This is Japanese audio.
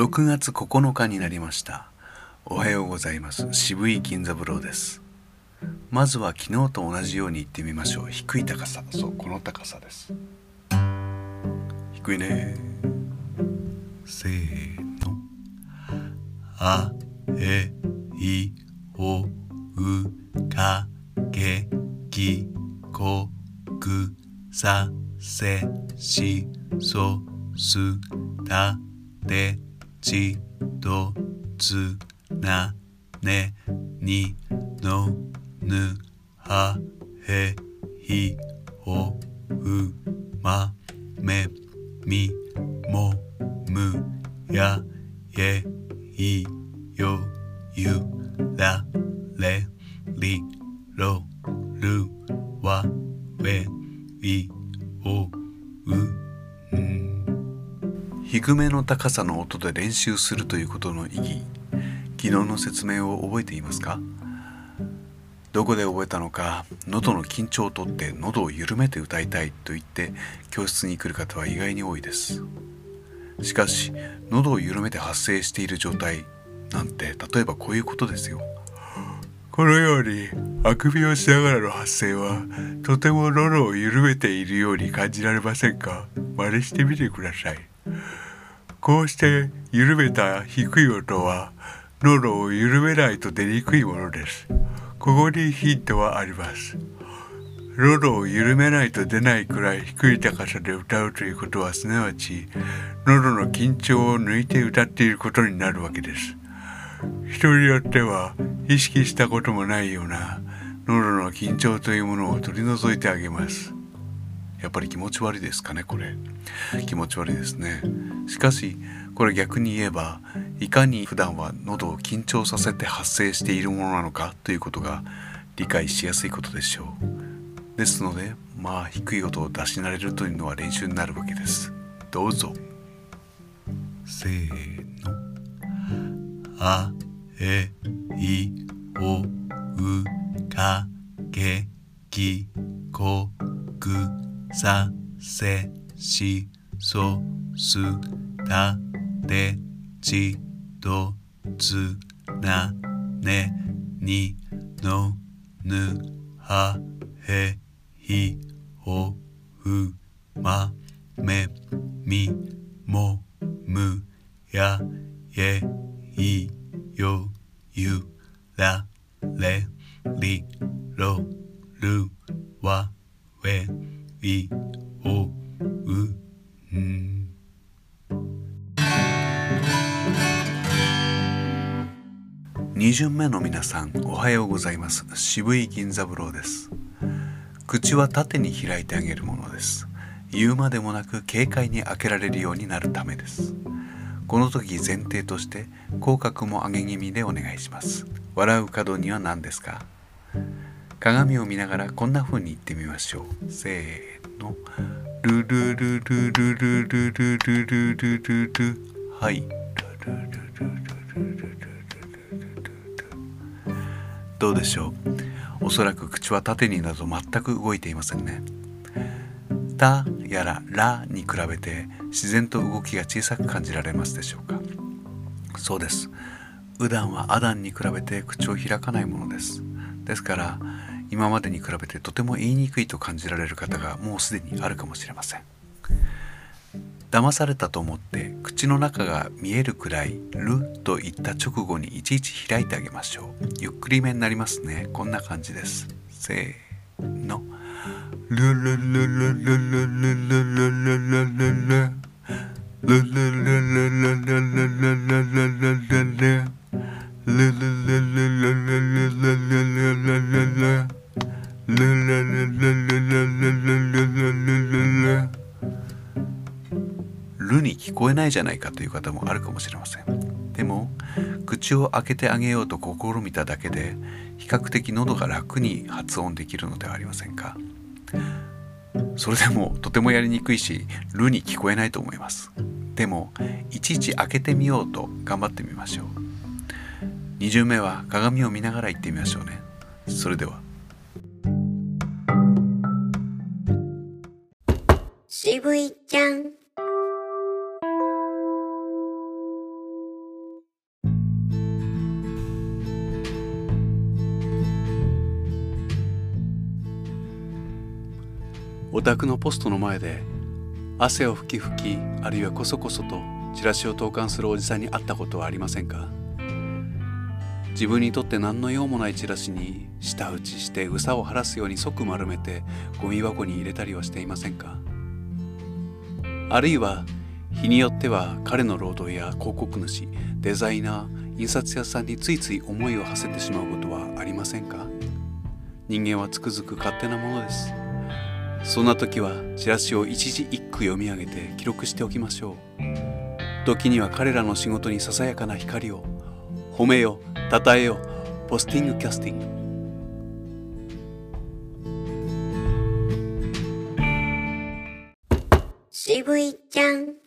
6月9日になりました。おはようございます。渋い金座風呂です。まずは昨日と同じように言ってみましょう。低い高さ。そうこの高さです。低いね。せーの。あえいおうかけきこくさせしそすたて。ちとつなねにのぬはへひほうまめみもむやえいよゆられりろるわべいおうん低めの高さの音で練習するということの意義。昨日の説明を覚えていますか？どこで覚えたのか？喉の緊張をとって喉を緩めて歌いたいと言って教室に来る方は意外に多いです。しかし喉を緩めて発声している状態なんて例えばこういうことですよ。このようにあくびをしながらの発声はとても喉を緩めているように感じられませんか？真似してみてください。こうして緩めた低い音は喉を緩めないと出にくいものです。ここにヒントはあります。喉を緩めないと出ないくらい低い高さで歌うということはすなわち喉の緊張を抜いて歌っていることになるわけです。人によっては意識したこともないような喉の緊張というものを取り除いてあげます。やっぱり気持ち悪いですかねこれ。気持ち悪いですね。しかしこれ逆に言えばいかに普段は喉を緊張させて発生しているものなのかということが理解しやすいことでしょう。ですのでまあ低い音を出し慣れるというのは練習になるわけです。どうぞ。せーの。あえいおうかけきこくさせしそすたてちとつなねにのぬはへひほふまめみもむやえいよゆられりろるわえ。うん。二巡目の皆さんおはようございます。渋い銀座風呂です。口は縦に開いてあげるものです。言うまでもなく軽快に開けられるようになるためです。この時前提として口角も上げ気味でお願いします。笑う角には何ですか？鏡を見ながらこんな風に言ってみましょう。せーの。ルルルルルルルルルルルル。ルはい。どうでしょう？おそらく口は縦になど全く動いていませんね「た」やら「ら」に比べて自然と動きが小さく感じられますでしょうか？そうです。うだんはアダンに比べて口を開かないものです。ですから今までに比べてとても言いにくいと感じられる方がもうすでにあるかもしれません。騙されたと思って口の中が見えるくらい「る」と言った直後にいちいち開いてあげましょう。ゆっくりめになりますね。こんな感じです。せーの。ルルルルルルル。ルルルルルルルルないじゃないかという方もあるかもしれません。でも口を開けてあげようと試みただけで比較的喉が楽に発音できるのではありませんか。それでもとてもやりにくいし「ル」に聞こえないと思います。でもいちいち開けてみようと頑張ってみましょう。2巡目は鏡を見ながら言ってみましょうね。それでは。渋いちゃん。お宅のポストの前で汗を拭き拭きあるいはこそこそとチラシを投函するおじさんに会ったことはありませんか？自分にとって何の用もないチラシに舌打ちしてうさを晴らすように即丸めてゴミ箱に入れたりはしていませんか？あるいは日によっては彼の労働や広告主デザイナー印刷屋さんについつい思いを馳せてしまうことはありませんか？人間はつくづく勝手なものです。そんな時はチラシを一字一句読み上げて記録しておきましょう。時には彼らの仕事にささやかな光を褒めよ称えよポスティングキャスティング。渋いちゃん。